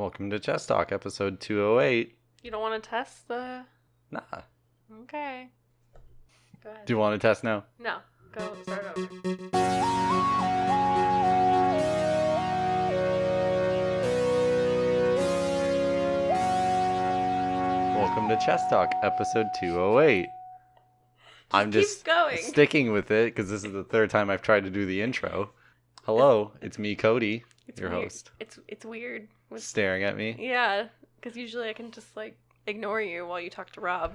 Welcome to Chess Talk, episode 208. You don't want to test the. Nah. Okay. Go ahead. Do you want to test now? No. Go start over. Welcome to Chess Talk, episode 208. I'm Keep just going. sticking with it because this is the third time I've tried to do the intro. Hello, it's me, Cody, It's your weird. host, It's it's weird. Staring at me. yeah, because usually I can just like ignore you while you talk to Rob.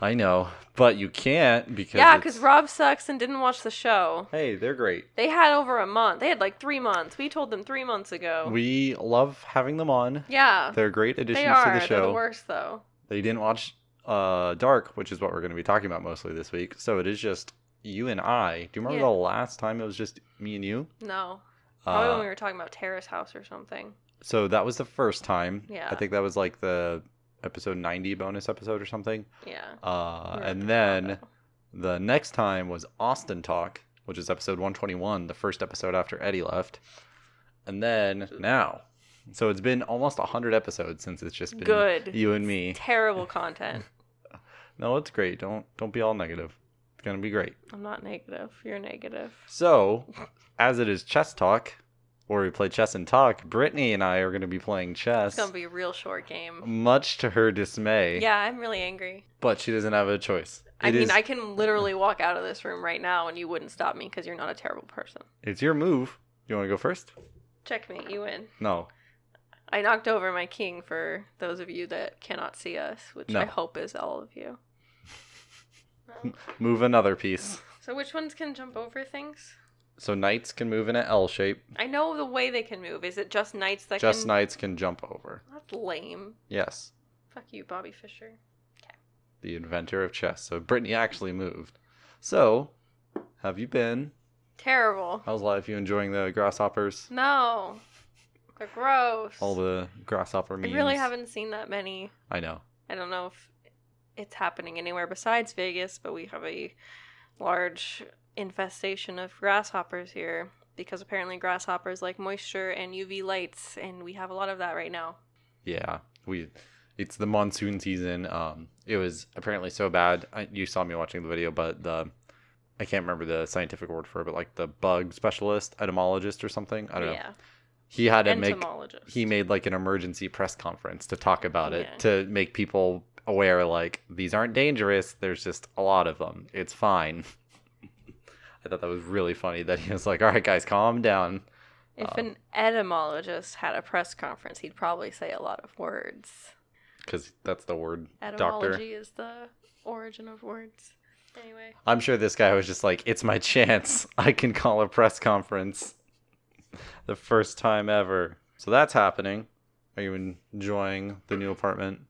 I know, but you can't because. yeah, because Rob sucks and didn't watch the show. Hey, they're great. They had over a month. They had like three months. We told them three months ago. We love having them on. yeah, They're great additions they are. to the show. They're the worst though. They didn't watch uh, Dark, which is what we're going to be talking about mostly this week. So it is just you and I. Do you remember Yeah. the last time it was just me and you? No, probably when Uh, we were talking about Terrace House or something. So that was the first time. Yeah. I think that was like the episode 90 bonus episode or something. Yeah. Uh, and then Toronto. the next time was Austin Talk, which is episode 121, the first episode after Eddie left. And then now. So it's been almost 100 episodes since it's just been Good. you and me. terrible content. No, it's great. Don't don't be all negative. It's going to be great. I'm not negative. You're negative. So, as it is chess talk, where we play chess and talk, Brittany and I are going to be playing chess. It's gonna be a real short game. much to her dismay. Yeah, I'm really angry. But she doesn't have a choice. I It mean, is- I can literally walk out of this room right now and you wouldn't stop me because you're not a terrible person. It's your move. You want to go first? Checkmate, you win. No. I knocked over my king for those of you that cannot see us, which No. I hope is all of you. No. Move another piece. So, which ones can jump over things? So knights can move in an L shape. I know the way they can move. Is it just knights that Just can? knights can jump over. That's lame. Yes. Fuck you, Bobby Fischer. The inventor of chess. So Brittany actually moved. So, have you been? Terrible. How's life? You enjoying the grasshoppers? No, they're gross. All the grasshopper I memes. really haven't seen that many. I know. I don't know if it's happening anywhere besides Vegas, but we have a large infestation of grasshoppers here because apparently grasshoppers like moisture and UV lights, and we have a lot of that right now. Yeah, we. It's the monsoon season. Um, it was apparently so bad. I, you saw me watching the video, but the I can't remember the scientific word for it, but like the bug specialist, etymologist or something. I don't know. yeah, He had to make he made like an emergency press conference to talk about it Yeah. to make people aware like these aren't dangerous. There's just a lot of them. It's fine. I thought that was really funny that he was like, "All right, guys, calm down." If um, an etymologist had a press conference, he'd probably say a lot of words. because that's the word doctor. Etymology is the origin of words. Anyway, I'm sure this guy was just like, it's my chance. I can call a press conference. the first time ever. So that's happening. Are you enjoying the new apartment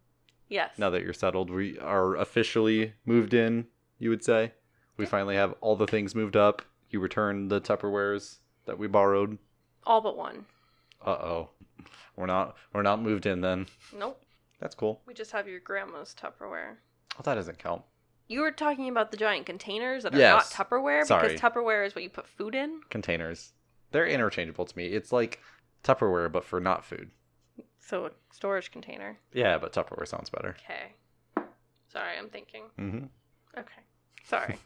yes. now that you're settled? We are officially moved in, you would say. We finally have all the things moved up. You returned the Tupperwares that we borrowed. All but one. Uh-oh. We're not we're not moved in then. Nope. That's cool. We just have your grandma's Tupperware. Oh, that doesn't count. You were talking about the giant containers that are Yes. not Tupperware Sorry. because Tupperware is what you put food in. Containers. They're interchangeable to me. It's like Tupperware but for not food. So a storage container. Yeah, but Tupperware sounds better. Okay. Sorry, I'm thinking. Mm-hmm. Okay. Sorry.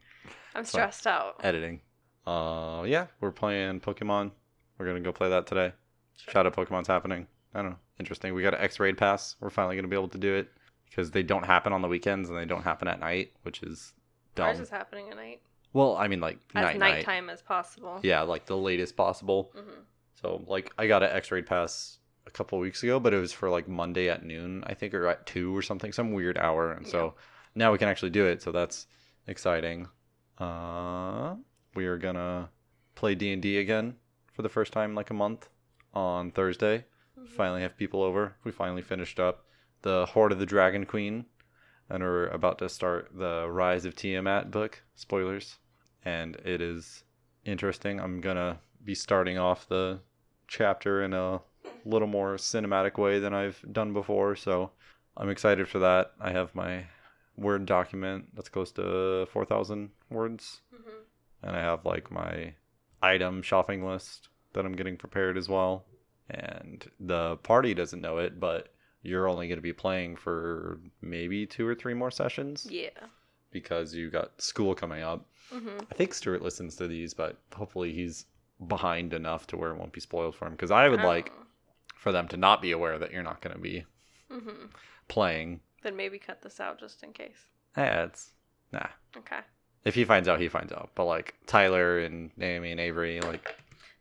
I'm stressed out. Editing. Uh, yeah, we're playing Pokemon. We're gonna go play that today. Sure. Shadow Pokemon's happening. I don't know. Interesting. We got an X raid pass. We're finally gonna be able to do it because they don't happen on the weekends and they don't happen at night, which is dumb. Ours is happening at night. well, I mean like As night night. nighttime as possible. Yeah, like the latest possible. hmm So like I got an X raid pass a couple weeks ago, but it was for like Monday at noon, I think, or at two or something, some weird hour. And so now we can actually do it. So that's exciting. Uh, we are gonna play D and D again for the first time in like a month on Thursday. Mhm. Finally have people over. We finally finished up the Hoard of the Dragon Queen, and we're about to start the Rise of Tiamat book. Spoilers, and it is interesting. I'm gonna be starting off the chapter in a little more cinematic way than I've done before, so I'm excited for that. I have my Word document that's close to 4,000 words, Mhm. and I have like my item shopping list that I'm getting prepared as well. and the party doesn't know it, but you're only going to be playing for maybe two or three more sessions Yeah. because you got school coming up. hmm I think Stuart listens to these, but hopefully he's behind enough to where it won't be spoiled for him. Because I would like for them to not be aware that you're not going to be hmm playing. Then maybe cut this out just in case. Yeah, it's nah. Okay. If he finds out, he finds out. But like Tyler and Naomi and Avery, like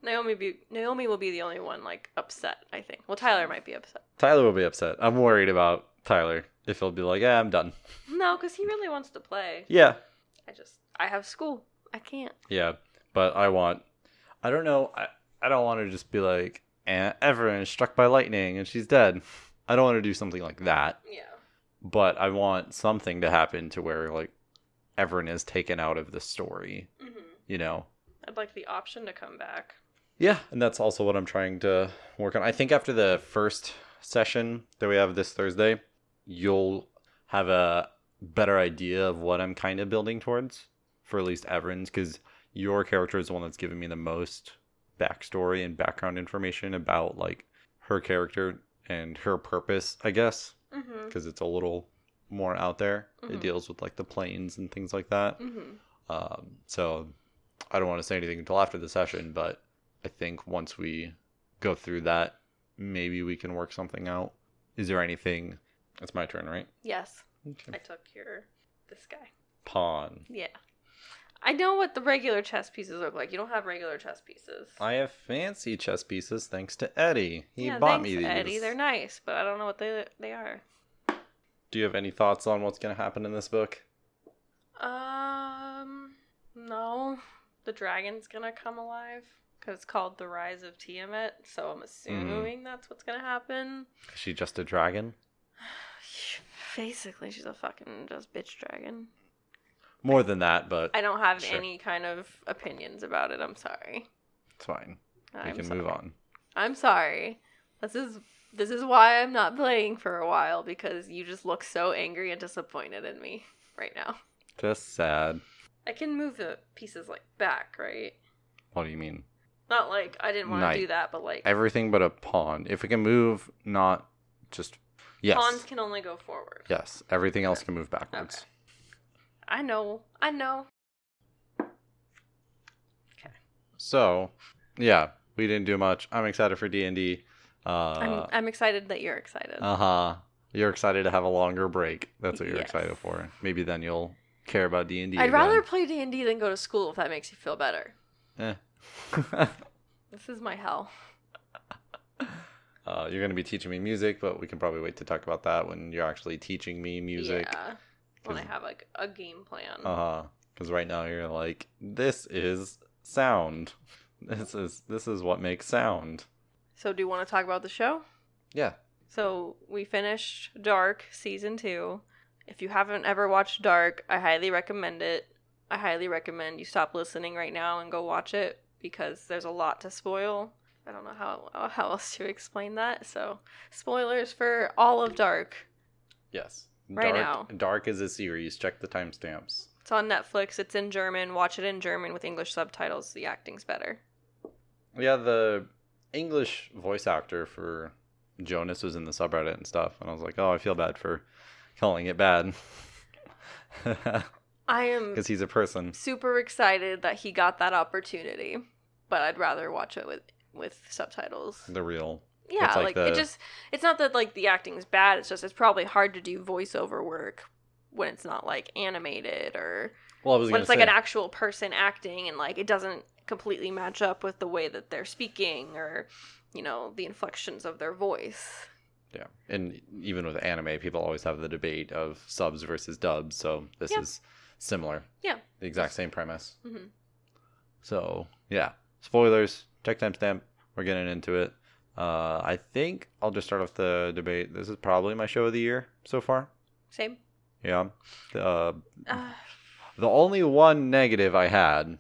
Naomi be Naomi will be the only one like upset. I think. Well, Tyler might be upset. Tyler will be upset. I'm worried about Tyler if he'll be like, yeah, I'm done. No, because he really wants to play. Yeah, I just I have school. I can't. yeah. But I want. I don't know. I I don't want to just be like eh, Aunt Evelyn is struck by lightning and she's dead. I don't want to do something like that. Yeah. But I want something to happen to where like Everin is taken out of the story, hmm you know. I'd like the option to come back. Yeah, and that's also what I'm trying to work on. I think after the first session that we have this Thursday, you'll have a better idea of what I'm kind of building towards for at least Everin's because your character is the one that's given me the most backstory and background information about like her character and her purpose, I guess. Mm-hmm. because it's a little more out there. It Mhm. deals with like the planes and things like that. Mm-hmm. Um, so I don't want to say anything until after the session, but I think once we go through that, maybe we can work something out. Is there anything? It's my turn, right? Yes, I took your this guy. Pawn. Yeah. I know what the regular chess pieces look like. You don't have regular chess pieces. I have fancy chess pieces thanks to Eddie. He yeah, bought thanks, me these. Eddie. They're nice, but I don't know what they they are. Do you have any thoughts on what's going to happen in this book? Um, no. The dragon's gonna come alive because it's called the Rise of Tiamat. So I'm assuming that's what's gonna happen. Is she just a dragon? Basically, she's a fucking just bitch dragon. More than that, but I don't have Sure. any kind of opinions about it. I'm sorry. it's fine. We I'm can sorry. move on. I'm sorry. This is this is why I'm not playing for a while because you just look so angry and disappointed in me right now. Just sad. I can move the pieces like back, right? What do you mean? Not like I didn't want Knight. to do that, but like Everything but a pawn. If we can move, not just yes, pawns can only go forward. yes. Everything else can move backwards. Okay. I know. I know. Okay. So, yeah, we didn't do much. I'm excited for D and D. I'm Uh I'm excited that you're excited. Uh huh. You're excited to have a longer break. That's what you're Yes. excited for. Maybe then you'll care about D and D. I'd rather play D and D than go to school if that makes you feel better. Eh. This is my hell. uh, you're gonna be teaching me music, but we can probably wait to talk about that when you're actually teaching me music. Yeah. When I have like a game plan. Uh huh. Because right now you're like, this is sound. This is this is what makes sound. So do you want to talk about the show? Yeah. So we finished Dark season two. If you haven't ever watched Dark, I highly recommend it. I highly recommend you stop listening right now and go watch it because there's a lot to spoil. I don't know how how else to explain that. So spoilers for all of Dark. Yes. Right Dark, now. Dark is a series. Check the timestamps. It's on Netflix. It's in German. Watch it in German with English subtitles. The acting's better. Yeah, the English voice actor for Jonas was in the subreddit and stuff, and I was like, oh, I feel bad for calling it bad. I am Because he's a person. super excited that he got that opportunity, but I'd rather watch it with with subtitles. The real. Yeah, It's like like, the- it just it's not that like the acting is bad, it's just it's probably hard to do voiceover work when it's not like animated or Well, when it's to like an actual person acting and like it doesn't completely match up with the way that they're speaking or you know, the inflections of their voice. Yeah, and even with anime, people always have the debate of subs versus dubs. So this Yeah. is similar. Yeah. The exact same premise. hmm So yeah, spoilers. Check timestamp. We're getting into it. Uh, I think I'll just start off the debate. This is probably my show of the year so far. Same. Yeah. Uh, Uh, the only one negative I had,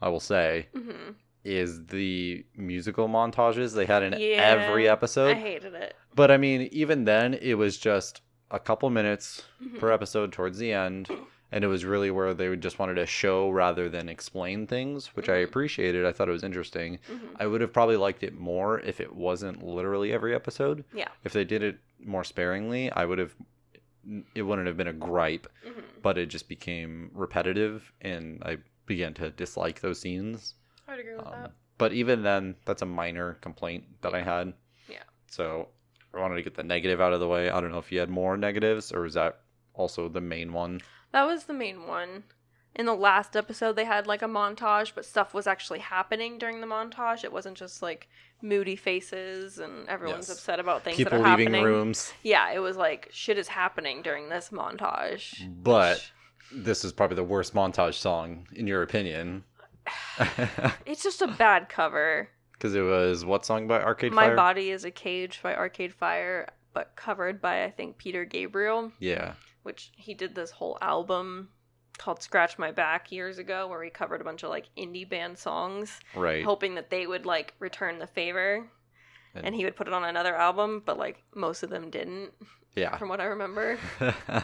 I will say, mhm. is the musical montages they had in Yeah, every episode. I hated it. But I mean, even then, it was just a couple minutes Mhm. per episode towards the end, and it was really where they just wanted to show rather than explain things, which I Mhm. appreciated. I thought it was interesting. Mhm. I would have probably liked it more if it wasn't literally every episode. Yeah. If they did it more sparingly, I would have. It wouldn't have been a gripe, Mhm. but it just became repetitive, and I began to dislike those scenes. I would agree with that. Um, but even then, that's a minor complaint that I had. Yeah. So I wanted to get the negative out of the way. I don't know if you had more negatives, or is that also the main one? That was the main one. In the last episode, they had like a montage, but stuff was actually happening during the montage. It wasn't just like moody faces and everyone's Yes. upset about things People that are leaving happening. rooms. Yeah, it was like shit is happening during this montage. But this is probably the worst montage song, in your opinion. it's just a bad cover. Because it was what song by Arcade Fire? My Fire? Body is a Cage by Arcade Fire, but covered by I think Peter Gabriel, Yeah. Which he did this whole album called Scratch My Back years ago where he covered a bunch of like indie band songs Right. hoping that they would like return the favor and he would put it on another album, but like most of them didn't yeah. from what I remember.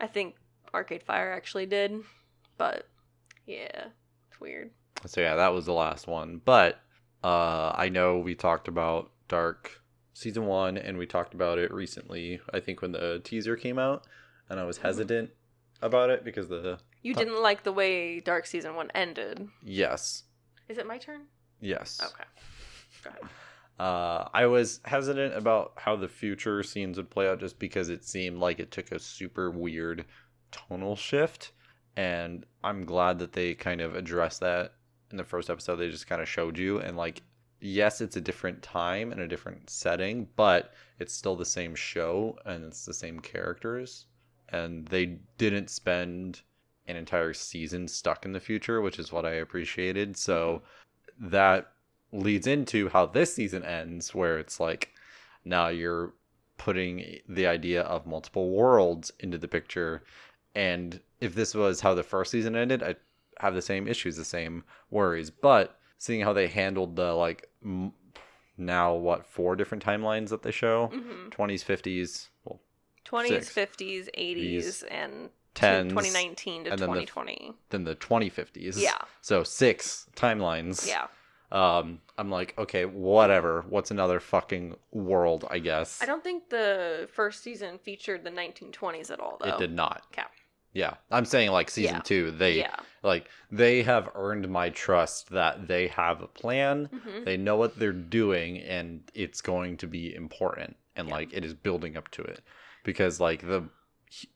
I think Arcade Fire actually did, but yeah, it's weird. so yeah, that was the last one. But uh I know we talked about Dark season one and we talked about it recently, I think when the teaser came out, and I was Mhm. hesitant about it because the You Huh. didn't like the way Dark Season 1 ended. yes. Is it my turn? Yes. Okay. Go ahead. Uh, I was hesitant about how the future scenes would play out just because it seemed like it took a super weird tonal shift. And I'm glad that they kind of addressed that in the first episode. They just kind of showed you. And, like, yes, it's a different time and a different setting, but it's still the same show and it's the same characters. And they didn't spend an entire season stuck in the future, which is what I appreciated. So that leads into how this season ends, where it's like now you're putting the idea of multiple worlds into the picture. And if this was how the first season ended, I'd have the same issues, the same worries. But seeing how they handled the like m- now what four different timelines that they show hmm 20s 50s well 20s, Six. 50s, 80s, and 10s 2019 to and then the- 2020. then the 2050s Yeah. so six timelines Yeah. um i'm like okay whatever what's another fucking world i guess I don't think the first season featured the 1920s at all, though. it did not Okay. Yeah i'm saying like season Yeah. two they Yeah. like they have earned my trust that they have a plan hmm they know what they're doing and it's going to be important and Yeah. like it is building up to it because like the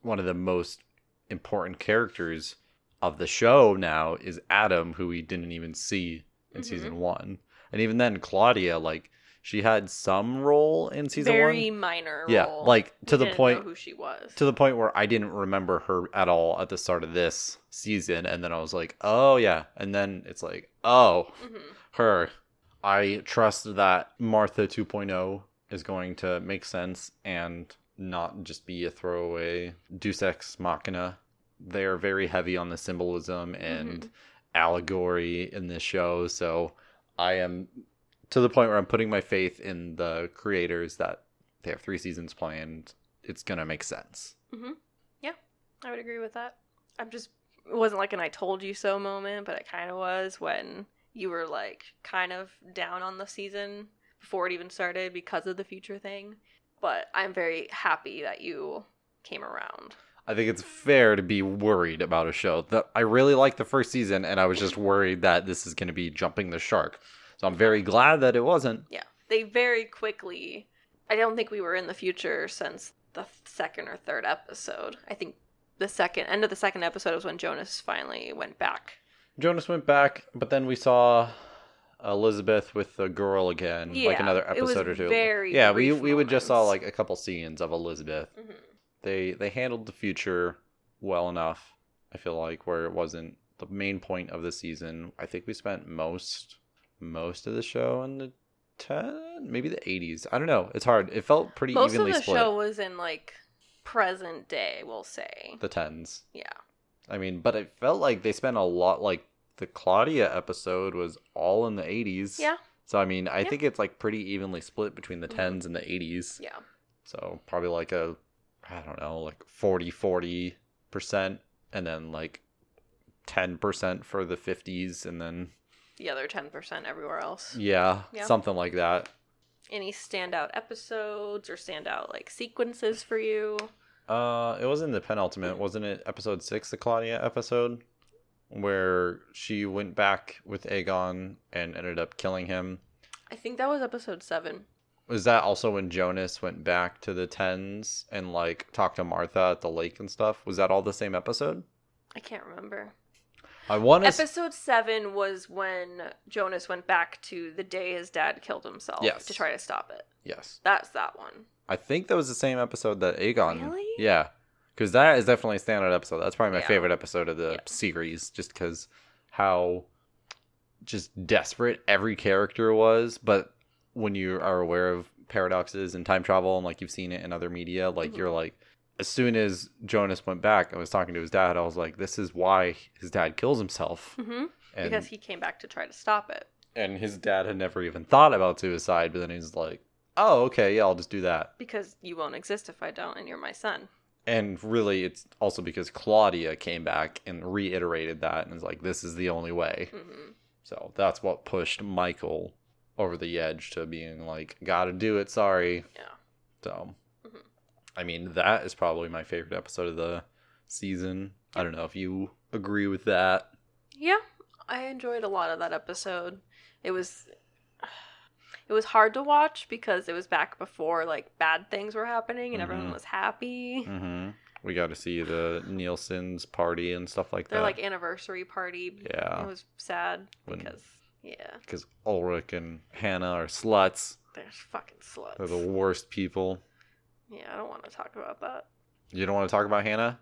one of the most important characters of the show now is adam who we didn't even see in Mhm. season one and even then claudia like she had some role in season Very one Very minor yeah role. like to We the point know who she was. to the point where I didn't remember her at all at the start of this season, and then I was like, oh yeah, and then it's like, oh, hmm her. I trust that Martha 2.0 is going to make sense and not just be a throwaway Deus Ex Machina. They're very heavy on the symbolism and allegory in this show, so I am to the point where I'm putting my faith in the creators that they have three seasons planned. It's gonna make sense. Mm-hmm. Yeah, I would agree with that. I'm just it wasn't like an I told you so moment, but it kind of was when you were like kind of down on the season before it even started because of the future thing. But I'm very happy that you came around. I think it's fair to be worried about a show that I really liked the first season, and I was just worried that this is going to be jumping the shark. So I'm very glad that it wasn't. Yeah. They very quickly I don't think we were in the future since the second or third episode. I think the second end of the second episode was when Jonas finally went back. Jonas went back, but then we saw Elizabeth with the girl again, like Yeah, another it was episode or two. very yeah, we we would just saw like a couple scenes of Elizabeth. hmm They they handled the future well enough. I feel like where it wasn't the main point of the season. I think we spent most most of the show in the ten, maybe the eighties. I don't know. It's hard. It felt pretty Most of evenly the split. show was in like present day, we'll say. the tens. Yeah. I mean, but it felt like they spent a lot. Like the Claudia episode was all in the eighties. Yeah. So I mean, I Yeah. think it's like pretty evenly split between the Mhm. tens and the eighties. Yeah. So probably like a, I don't know, like 40, 40 percent and then like 10% for the 50s and then The other 10% everywhere else. yeah, Yeah. something like that. Any standout episodes or standout like sequences for you? Uh, it was in the penultimate, wasn't it? Episode six, the Claudia episode, where she went back with Egon and ended up killing him. I think that was episode 7. Was that also when Jonas went back to the tens and like talked to Martha at the lake and stuff? Was that all the same episode? I can't remember. I want to. Episode 7 was when Jonas went back to the day his dad killed himself Yes. to try to stop it. yes, That's that one. I think that was the same episode that Egon. Really? Yeah, because that is definitely a standout episode. That's probably my Yeah. favorite episode of the Yeah. series, just because how just desperate every character was. But when you are aware of paradoxes and time travel, and like you've seen it in other media, like Mhm. you're like, as soon as Jonas went back, I was talking to his dad. I was like, this is why his dad kills himself, hmm and Because he came back to try to stop it. and his dad had never even thought about suicide. But then he's like, oh, okay, yeah, I'll just do that. Because you won't exist if I don't, and you're my son. And really, it's also because Claudia came back and reiterated that and was like, this is the only way. hmm So that's what pushed Michael over the edge to being like, gotta do it, sorry. Yeah. So. I mean, that is probably my favorite episode of the season. I don't know if you agree with that. Yeah, I enjoyed a lot of that episode. It was it was hard to watch because it was back before like bad things were happening and everyone Mhm. was happy. hmm We got to see the Nielsen's party and stuff like Their that. like anniversary party. Yeah. It was sad When- because yeah, Because Ulrich and Hannah are sluts. they're fucking sluts. They're the worst people. Yeah, I don't want to talk about that. You don't want to talk about Hannah?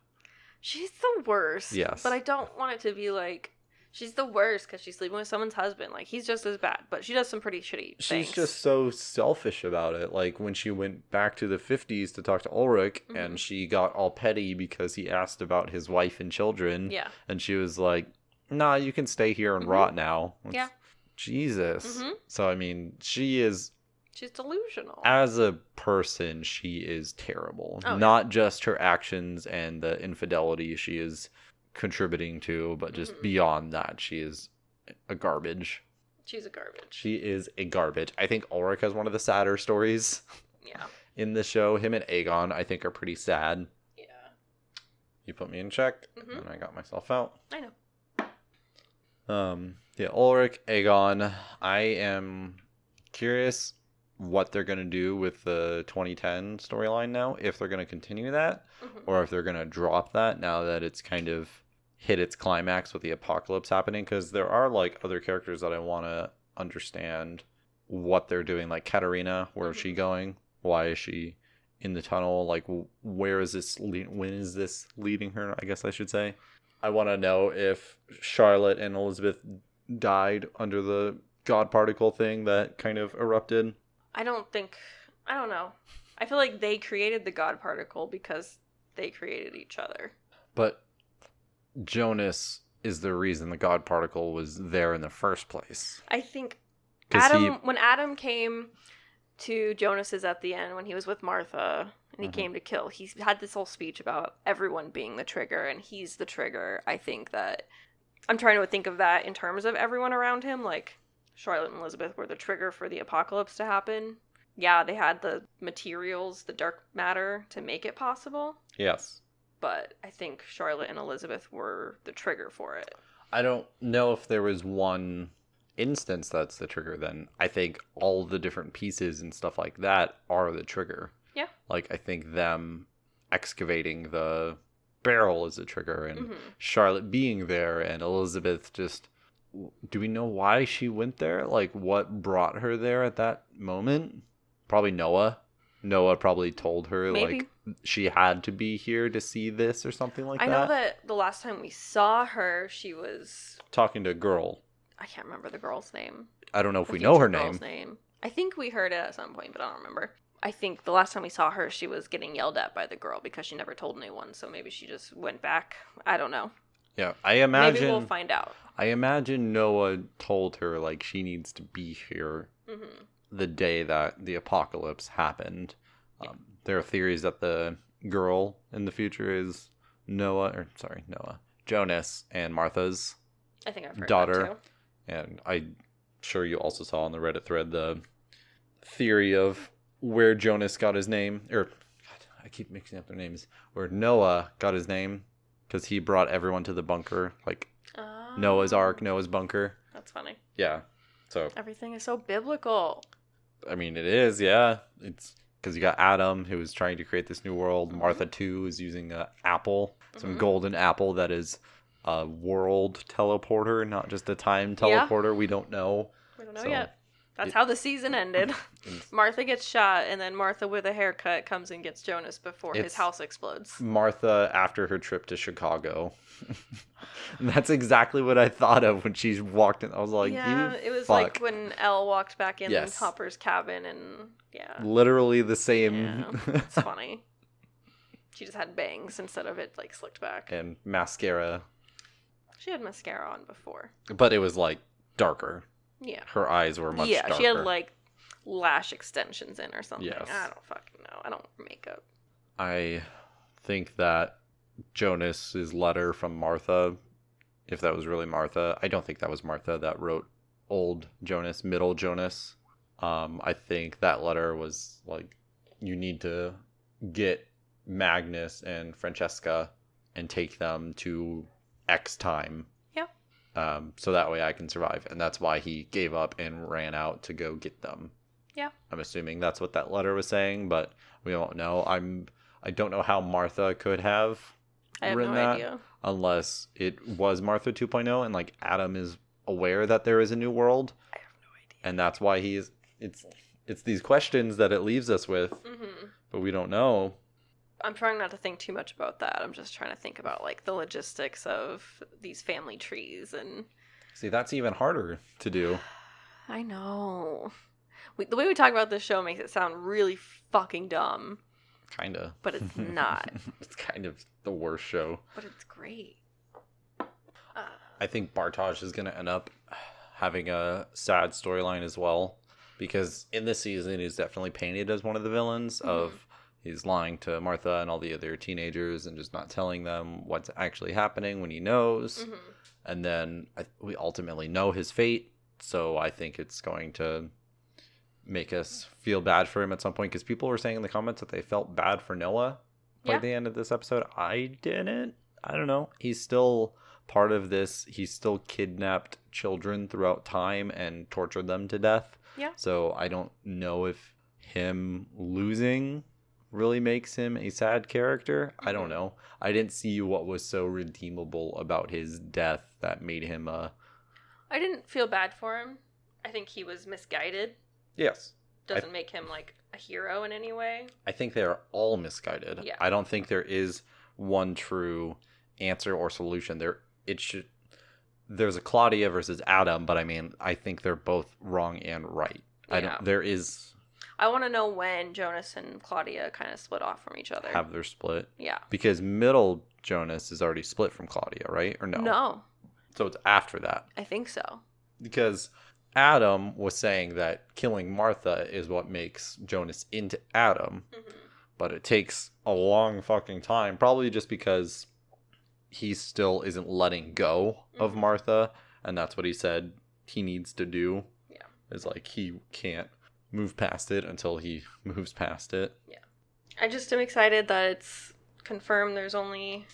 She's the worst. Yes. But I don't want it to be like she's the worst because she's sleeping with someone's husband. Like he's just as bad, but she does some pretty shitty She's things. just so selfish about it. Like when she went back to the 50s to talk to Ulrich Mhm. and she got all petty because he asked about his wife and children. yeah. And she was like, nah, you can stay here and Mhm. rot now. Yeah. Jesus. Mhm. So, I mean, she is, She's delusional. as a person, she is terrible. Oh, yeah. Not just her actions and the infidelity she is contributing to, but just Mhm. beyond that, she is a garbage. she's a garbage. She is a garbage. I think Ulrich has one of the sadder stories yeah. in the show. Him and Egon, I think, are pretty sad. Yeah. You put me in check, Mhm. and I got myself out. I know. Um, yeah, Ulrich, Egon. I am curious what they're gonna do with the 2010 storyline now. If they're gonna continue that, Mhm. or if they're gonna drop that now that it's kind of hit its climax with the apocalypse happening. Because there are like other characters that I want to understand what they're doing. Like Katharina, where is she Mhm. going? Why is she in the tunnel? Like, where is this? Le- when is this leading her? I guess I should say. I want to know if Charlotte and Elizabeth died under the God particle thing that kind of erupted. I don't think. I don't know. I feel like they created the God particle because they created each other. But Jonas is the reason the God particle was there in the first place. I think Adam, he- when Adam came to Jonas's at the end when he was with Martha and he Mhm. came to kill, he had this whole speech about everyone being the trigger and he's the trigger. I think that I'm trying to think of that in terms of everyone around him. Like Charlotte and Elizabeth were the trigger for the apocalypse to happen. Yeah, they had the materials, the dark matter to make it possible, Yes. but I think Charlotte and Elizabeth were the trigger for it. I don't know if there was one instance that's the trigger then. I think all the different pieces and stuff like that are the trigger. Yeah. Like I think them excavating the barrel is a trigger and hmm Charlotte being there and Elizabeth just do we know why she went there? Like what brought her there at that moment? Probably Noah. Noah probably told her Maybe. like she had to be here to see this or something like I that. I know that the last time we saw her, she was Talking to a girl. I can't remember the girl's name. I don't know if the we know her name. name. I think we heard it at some point, but I don't remember. I think the last time we saw her, she was getting yelled at by the girl because she never told anyone. So maybe she just went back. I don't know. Yeah, I imagine. maybe we'll find out. I imagine Noah told her like she needs to be here hmm the day that the apocalypse happened. Um, there are theories that the girl in the future is Noah, or sorry, Noah, Jonas, and Martha's I think I've heard Daughter. And I'm sure you also saw on the Reddit thread the theory of where Jonas got his name, or God, I keep mixing up their names, where Noah got his name because he brought everyone to the bunker, like Noah's Ark, Noah's bunker. That's funny. Yeah. So, Everything is so biblical. I mean, it is, yeah. It's because you got Adam who is trying to create this new world. Mhm. Martha, too, is using a apple, some Mhm. golden apple that is a world teleporter, not just a time Yeah. teleporter. We don't know. We don't know So, yet. That's how the season ended. Mm. Mm. Martha gets shot, and then Martha with a haircut comes and gets Jonas before his It's- house explodes. Martha after her trip to Chicago. and that's exactly what I thought of when she walked in. I was like, yeah, you it was fuck. like when Elle walked back in Yes. Hopper's cabin, and yeah, literally the same. Yeah, it's funny. She just had bangs instead of it like slicked back. and mascara, She had mascara on before. but it was like darker. Yeah, Her eyes were much yeah, darker. she had like lash extensions in or something. Yes. I don't fucking know. I don't wear makeup. I think that Jonas's letter from Martha, if that was really Martha, I don't think that was Martha that wrote old Jonas, middle Jonas. Um, I think that letter was like, you need to get Magnus and Franziska and take them to X time. Um, so that way I can survive. And that's why he gave up and ran out to go get them. Yeah. I'm assuming that's what that letter was saying, but we don't know. I'm I don't know how Martha could have I have written no that idea. unless it was Martha 2.0 and like Adam is aware that there is a new world I have no idea. and that's why he's it's it's these questions that it leaves us with, hmm but we don't know. I'm trying not to think too much about that. I'm just trying to think about like the logistics of these family trees and See, that's even harder to do. I know. We, the way we talk about this show makes it sound really fucking dumb, Kind of. but it's not. it's kind of the worst show. but it's great. Uh, I think Bartosz is going to end up having a sad storyline as well because in this season he's definitely painted as one of the villains of he's lying to Martha and all the other teenagers and just not telling them what's actually happening when he knows. mhm. And then I, we ultimately know his fate, so I think it's going to make us feel bad for him at some point because people were saying in the comments that they felt bad for Noah by Yeah. the end of this episode. I didn't. I don't know. He's still part of this. He's still kidnapped children throughout time and tortured them to death. Yeah. So I don't know if him losing really makes him a sad character. I don't Mhm. know. I didn't see what was so redeemable about his death that made him a I didn't feel bad for him. I think he was misguided. yes. Doesn't make him like a hero in any way. I think they're all misguided. Yeah. I don't think there is one true answer or solution. There it should there's a Claudia versus Adam, but I mean, I think they're both wrong and right. I Yeah. don't there is I want to know when Jonas and Claudia kind of split off from each other. have their split yeah. because middle Jonas is already split from Claudia, right? Or no? No, So it's after that. I think so. Because Adam was saying that killing Martha is what makes Jonas into Adam. hmm but it takes a long fucking time probably just because he still isn't letting go of Mhm. martha and that's what he said he needs to do Yeah. is like he can't move past it until he moves past it Yeah. I just am excited that it's confirmed there's only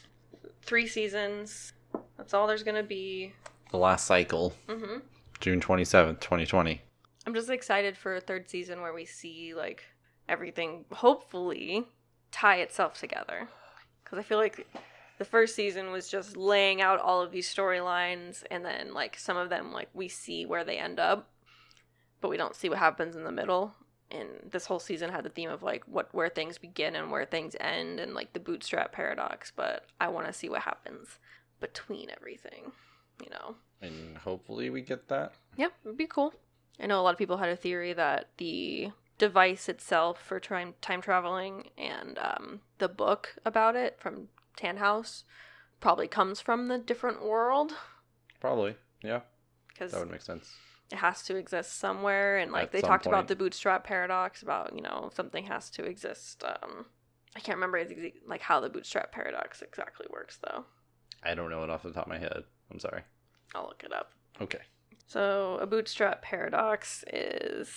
three seasons. That's all there's going to be. the last cycle hmm june 27th 2020 I'm just excited for a third season where we see like everything hopefully tie itself together. Because I feel like the first season was just laying out all of these storylines, and then like some of them like we see where they end up, but we don't see what happens in the middle. And this whole season had the theme of like what where things begin and where things end, and like the bootstrap paradox. But I want to see what happens between everything, you know. and hopefully we get that yeah it would be cool. I know a lot of people had a theory that the device itself for time time traveling and um, the book about it from Tannhaus probably comes from the different world probably yeah because that would make sense it has to exist somewhere. And like At they talked about the bootstrap paradox about you know something has to exist um, I can't remember ex- like how the bootstrap paradox exactly works though. I don't know it off the top of my head. I'm sorry. I'll look it up. Okay. So, a bootstrap paradox is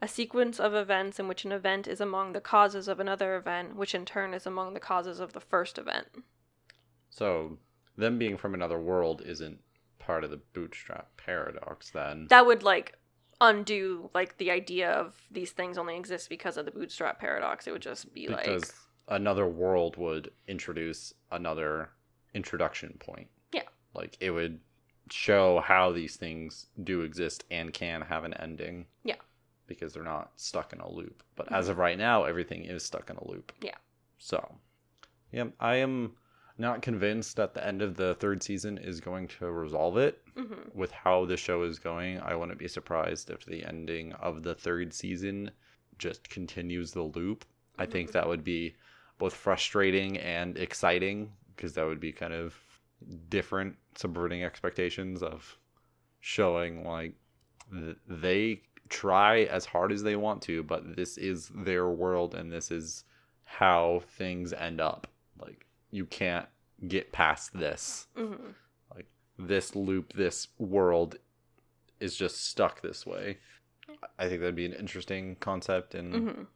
a sequence of events in which an event is among the causes of another event, which in turn is among the causes of the first event. So them being from another world isn't part of the bootstrap paradox then. That would like undo like the idea of these things only exist because of the bootstrap paradox. It would just be like because another world would introduce another introduction point. Yeah. Like it would show how these things do exist and can have an ending. Yeah. Because they're not stuck in a loop. But mm-hmm. as of right now, everything is stuck in a loop. Yeah. So, yeah, I am not convinced that the end of the third season is going to resolve it. Mhm. With how the show is going, I wouldn't be surprised if the ending of the third season just continues the loop. I think Mhm. that would be both frustrating and exciting because that would be kind of different, subverting expectations of showing like th- they try as hard as they want to, but this is their world and this is how things end up. Like you can't get past this. Mhm. Like this loop, this world is just stuck this way. I think that'd be an interesting concept and Mhm.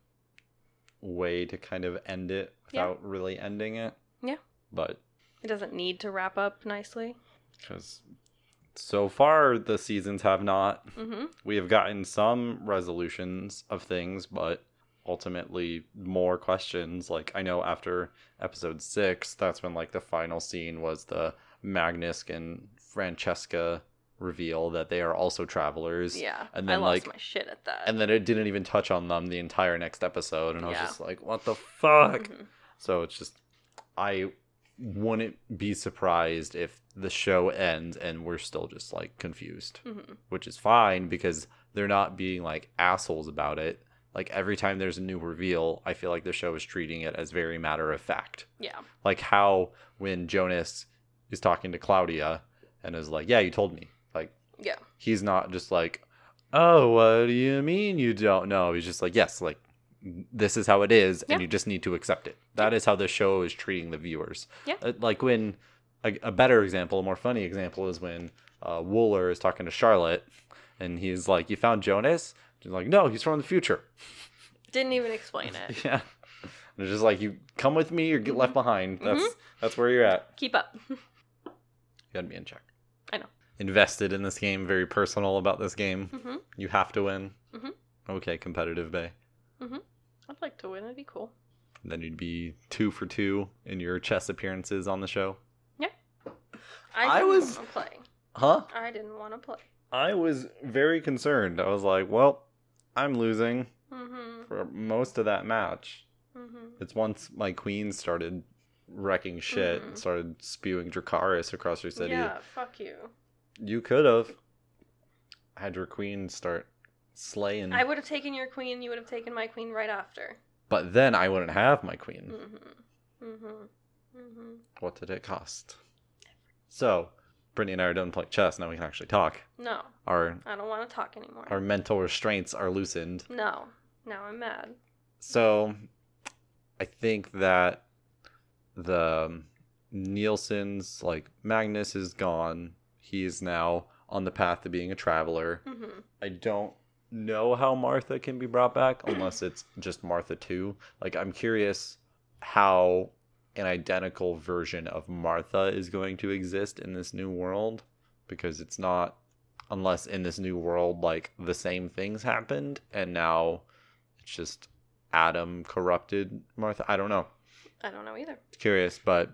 way to kind of end it Yeah. without really ending it. Yeah. But It doesn't need to wrap up nicely. because so far the seasons have not. Mhm. We have gotten some resolutions of things, but ultimately more questions. Like I know after episode six, that's when like the final scene was the Magnus and Franziska reveal that they are also travelers. Yeah. And I then, lost like- my shit at that. And then it didn't even touch on them the entire next episode, and I was Yeah. just like, "What the fuck?" Mhm. So it's just, I wouldn't be surprised if the show ends and we're still just like confused, Mhm. which is fine because they're not being like assholes about it. Like every time there's a new reveal, I feel like the show is treating it as very matter of fact. Yeah. Like how when Jonas is talking to Claudia and is like, "Yeah, you told me." Like Yeah. he's not just like, "Oh, what do you mean you don't know?" He's just like, "Yes, like this is how it is, Yeah. and you just need to accept it." That is how the show is treating the viewers. Yeah. Uh, like when a, a better example, a more funny example, is when uh, Woller is talking to Charlotte, and he's like, "You found Jonas?" She's like, "No, he's from the future." Didn't even explain it. yeah. And it's just like you come with me or get left behind. That's Mhm. that's where you're at. Keep up. You gotta be in check. I know. Invested in this game, very personal about this game. hmm You have to win. Mhm. Okay, competitive bay. I'd like to win. It'd be cool. Then you'd be two for two in your chess appearances on the show. I I, was- want to play. Huh? I didn't want to play. I was very concerned. I was like, well, I'm losing Mm-hmm. for most of that match. Mm-hmm. It's once my queen started wrecking shit, Mhm. started spewing Dracarys across your city. Yeah. Fuck you. You could have had your queen start slaying, I would have taken your queen. You would have taken my queen right after. but then I wouldn't have my queen. Mm-hmm. Mm-hmm. Mm-hmm. What did it cost? So, Brittany and I are done playing chess. Now we can actually talk. No, Our I don't want to talk anymore. our mental restraints are loosened. No. Now I'm mad. So, I think that the Nielsen's like Magnus is gone. He is now on the path to being a traveler. Mm-hmm. I don't know how Martha can be brought back unless it's just Martha 2. Like, I'm curious how an identical version of Martha is going to exist in this new world because it's not, unless in this new world, like the same things happened and now it's just Adam corrupted Martha. I don't know. I don't know either. Curious, but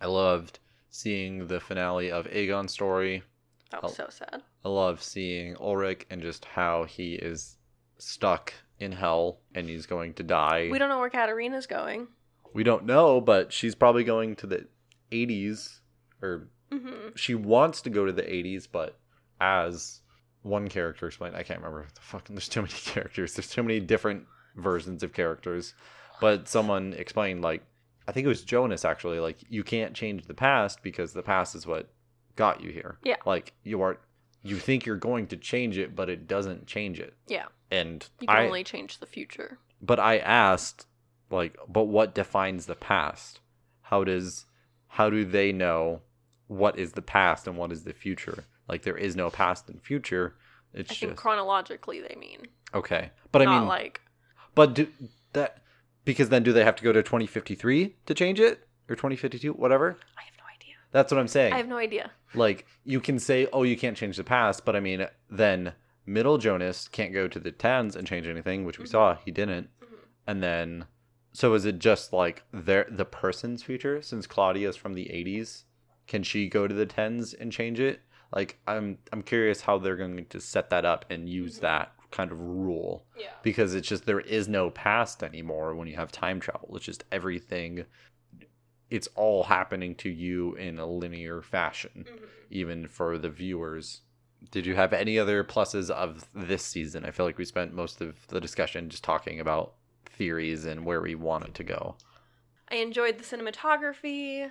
I loved seeing the finale of Egon's story. That was so sad. I love seeing Ulrich and just how he is stuck in hell and he's going to die. We don't know where Katharina's going. We don't know, but she's probably going to the 80s or Mm-hmm. she wants to go to the 80s, but as one character explained, I can't remember the fucking there's too many characters. There's too many different versions of characters. But someone explained like I think it was Jonas actually, like you can't change the past because the past is what got you here. Yeah. Like you are you think you're going to change it, but it doesn't change it. Yeah. And You can I only change the future. but I asked like but what defines the past? How does how do they know what is the past and what is the future? Like there is no past and future. It's I think just chronologically they mean. okay. But I not mean like but do that because then do they have to go to 2053 to change it or 2052 whatever? I have no idea. That's what I'm saying. I have no idea. like you can say oh you can't change the past but i mean then middle jonas can't go to the tens and change anything which we Mhm. saw he didn't Mhm. and then so is it just like their the person's future since Claudia is from the 80s can she go to the tens and change it like i'm i'm curious how they're going to set that up and use Mhm. that kind of rule Yeah. because it's just there is no past anymore when you have time travel it's just everything it's all happening to you in a linear fashion even for the viewers. Did you have any other pluses of this season? I feel like we spent most of the discussion just talking about theories and where we want it to go. I enjoyed the cinematography.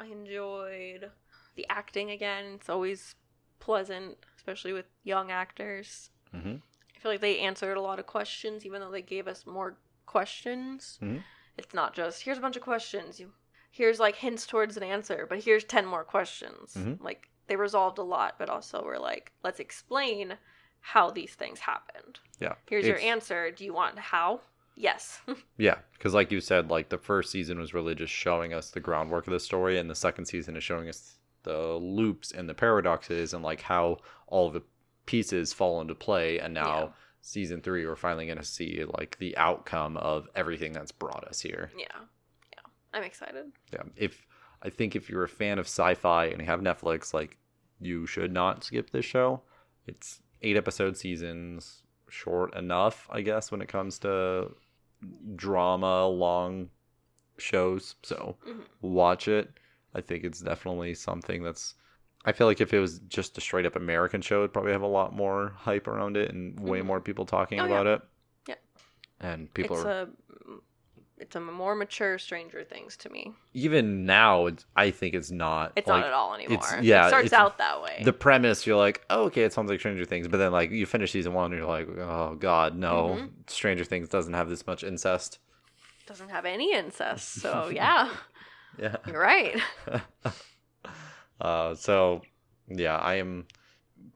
I enjoyed the acting again. It's always pleasant, especially with young actors. Mm-hmm. I feel like they answered a lot of questions, even though they gave us more questions. Mhm. It's not just here's a bunch of questions. You here's like hints towards an answer, but here's ten more questions. Mhm. Like they resolved a lot, but also we're like, let's explain how these things happened. Yeah. Here's your answer. Do you want how? Yes. Yeah, because like you said, like the first season was really just showing us the groundwork of the story, and the second season is showing us the loops and the paradoxes and like how all the pieces fall into play. And now Yeah. season three, we're finally going to see like the outcome of everything that's brought us here. yeah. Yeah. I'm excited. Yeah, if I think if you're a fan of sci-fi and you have Netflix, like you should not skip this show. It's eight episode seasons, short enough, I guess, when it comes to drama long shows. So Mhm. watch it. I think it's definitely something that's. I feel like if it was just a straight up American show, it'd probably have a lot more hype around it and way Mhm. more people talking Oh, about yeah. it. Yeah. And people it's are a it's a more mature Stranger Things to me. even now. It's, I think it's not. It's like, not at all anymore. yeah, it starts out that way. the premise you're like oh, okay it sounds like stranger things but then like you finish season one and you're like oh god no Mhm. stranger things doesn't have this much incest doesn't have any incest, so yeah, yeah you're right. uh so yeah i am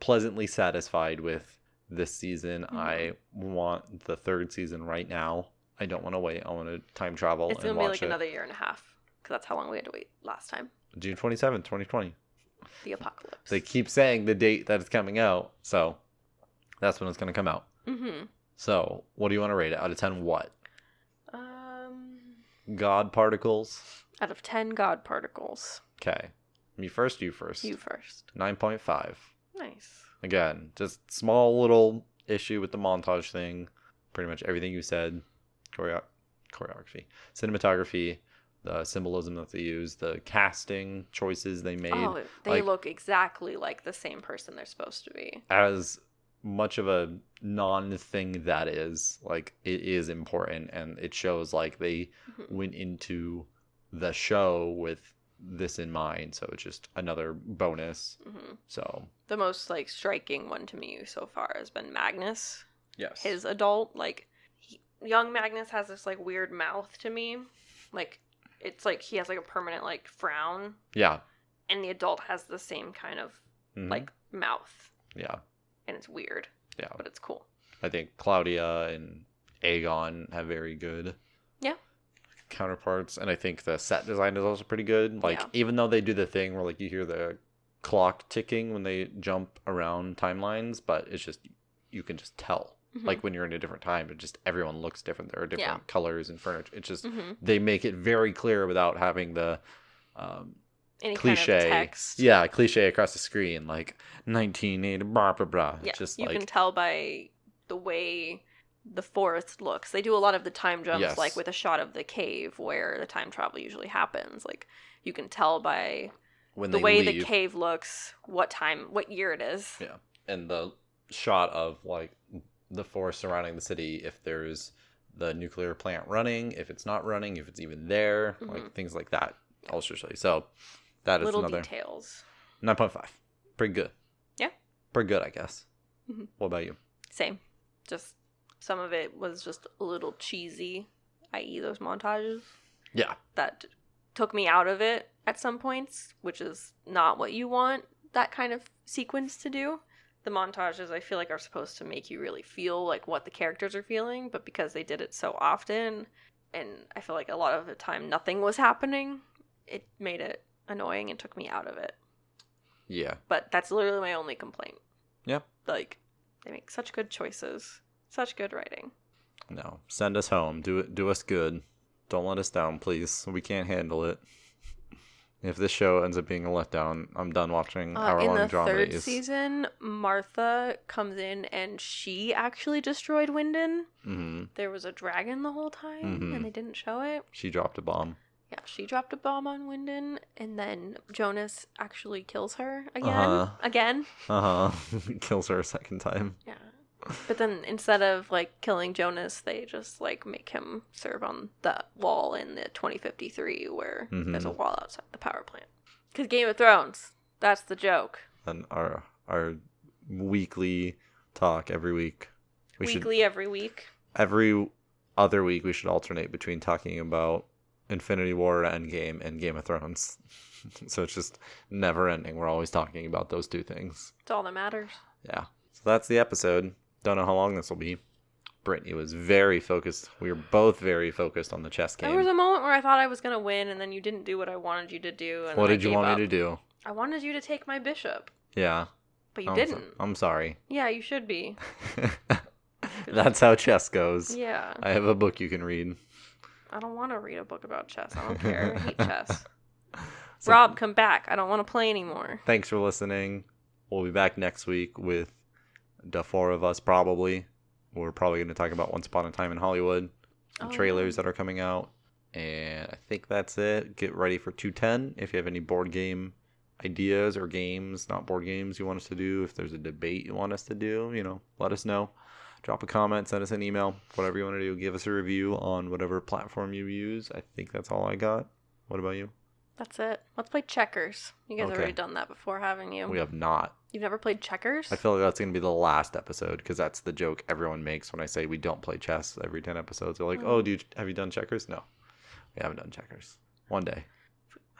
pleasantly satisfied with this season Mhm. i want the third season right now i don't want to wait i want to time travel It's gonna be like it another year and a half because that's how long we had to wait last time. june 27th 2020 The apocalypse. they keep saying the date that it's coming out so that's when it's going to come out mm-hmm. so what do you want to rate it out of 10 what Um, God particles. out of ten God particles, Okay. Me first, you first. you first. 9.5. Nice. Again, just small little issue with the montage thing. Pretty much everything you said. Choreo- choreography, cinematography, the symbolism that they use, the casting choices they made. oh, they like- look exactly like the same person they're supposed to be. As much of a non thing that is, like, it is important and it shows like they Mhm. went into the show with this in mind. So it's just another bonus. hmm So The most like striking one to me so far has been Magnus. yes, his adult like young magnus has this like weird mouth to me like it's like he has like a permanent like frown yeah, and the adult has the same kind of mhm, like mouth yeah, and it's weird yeah. but it's cool I think Claudia and Egon have very good Yeah. counterparts, and I think the set design is also pretty good. Like Yeah. even though they do the thing where like you hear the clock ticking when they jump around timelines, but it's just you can just tell. Mhm. Like when you're in a different time, it just everyone looks different. There are different Yeah. colors and furniture. It's just Mhm. they make it very clear without having the um, any cliche. kind of text Yeah, cliche across the screen, like 1980, blah blah blah. yeah just you like can tell by the way the forest looks they do a lot of the time jumps Yes. like with a shot of the cave where the time travel usually happens like you can tell by when the way the cave looks what time what year it is Yeah. and the shot of like the forest surrounding the city, if there's the nuclear plant running, if it's not running, if it's even there, like Mhm. things like that. I'll show you. So that is little another details nine point five. Pretty good. Yeah. Pretty good, I guess. Mhm. What about you? Same. Just some of it was just a little cheesy. i.e., those montages Yeah. that took me out of it at some points, which is not what you want that kind of sequence to do. The montages I feel like are supposed to make you really feel like what the characters are feeling, but because they did it so often and I feel like a lot of the time nothing was happening, it made it annoying and took me out of it. Yeah. But that's literally my only complaint. Yep. Like they make such good choices, such good writing. No. Send us home. Do it. Do us good. Don't let us down, please. We can't handle it. If this show ends up being a letdown, I'm done watching Uh, hour in long the dramas. third season, Martha comes in and she actually destroyed Winden. hmm There was a dragon the whole time Mhm. and they didn't show it. She dropped a bomb. Yeah, she dropped a bomb on Winden and then Jonas actually kills her again. Uh-huh. Again. Uh huh. Kills her a second time. Yeah. But then instead of like killing Jonas, they just like make him serve on the wall in the 2053 where mm-hmm. there's a wall outside the power plant. Cuz Game of Thrones, that's the joke. And our our weekly talk every week. We should Weekly every week. every other week we should alternate between talking about Infinity War, Endgame, and Game of Thrones. so it's just never ending. We're always talking about those two things. It's all that matters. Yeah. So that's the episode. Don't know how long this will be. Brittany was very focused. We were both very focused on the chess game. There was a moment where I thought I was gonna win, and then you didn't do what I wanted you to do. And What did you want up. me to do? I wanted you to take my bishop, Yeah. but you I'm didn't. I'm sorry. Yeah, you should be. That's how chess goes. Yeah, I have a book you can read. I don't want to read a book about chess. I don't care. I hate chess. So- Rob, come back. I don't want to play anymore. Thanks for listening. We'll be back next week with the four of us, probably. We're probably going to talk about Once Upon a Time in Hollywood, the Oh, trailers that are coming out. And I think that's it. Get ready for 210 if you have any board game ideas or games, not board games you want us to do. If there's a debate you want us to do, you know, let us know. Drop a comment, send us an email, whatever you want to do. Give us a review on whatever platform you use. I think that's all I got. What about you? That's it. Let's play checkers. You guys have Okay. already done that before, haven't you? We have not. You've never played checkers? I feel like that's going to be the last episode because that's the joke everyone makes when I say we don't play chess every 10 episodes. They're like, Oh. oh, do you, have you done checkers? No, we haven't done checkers. One day.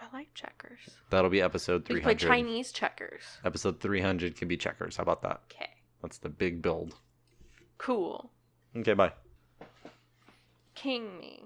I like checkers. That'll be episode 300. We play 300. Chinese checkers. Episode 300 can be checkers. How about that? Okay. That's the big build. Cool. Okay, bye. King me.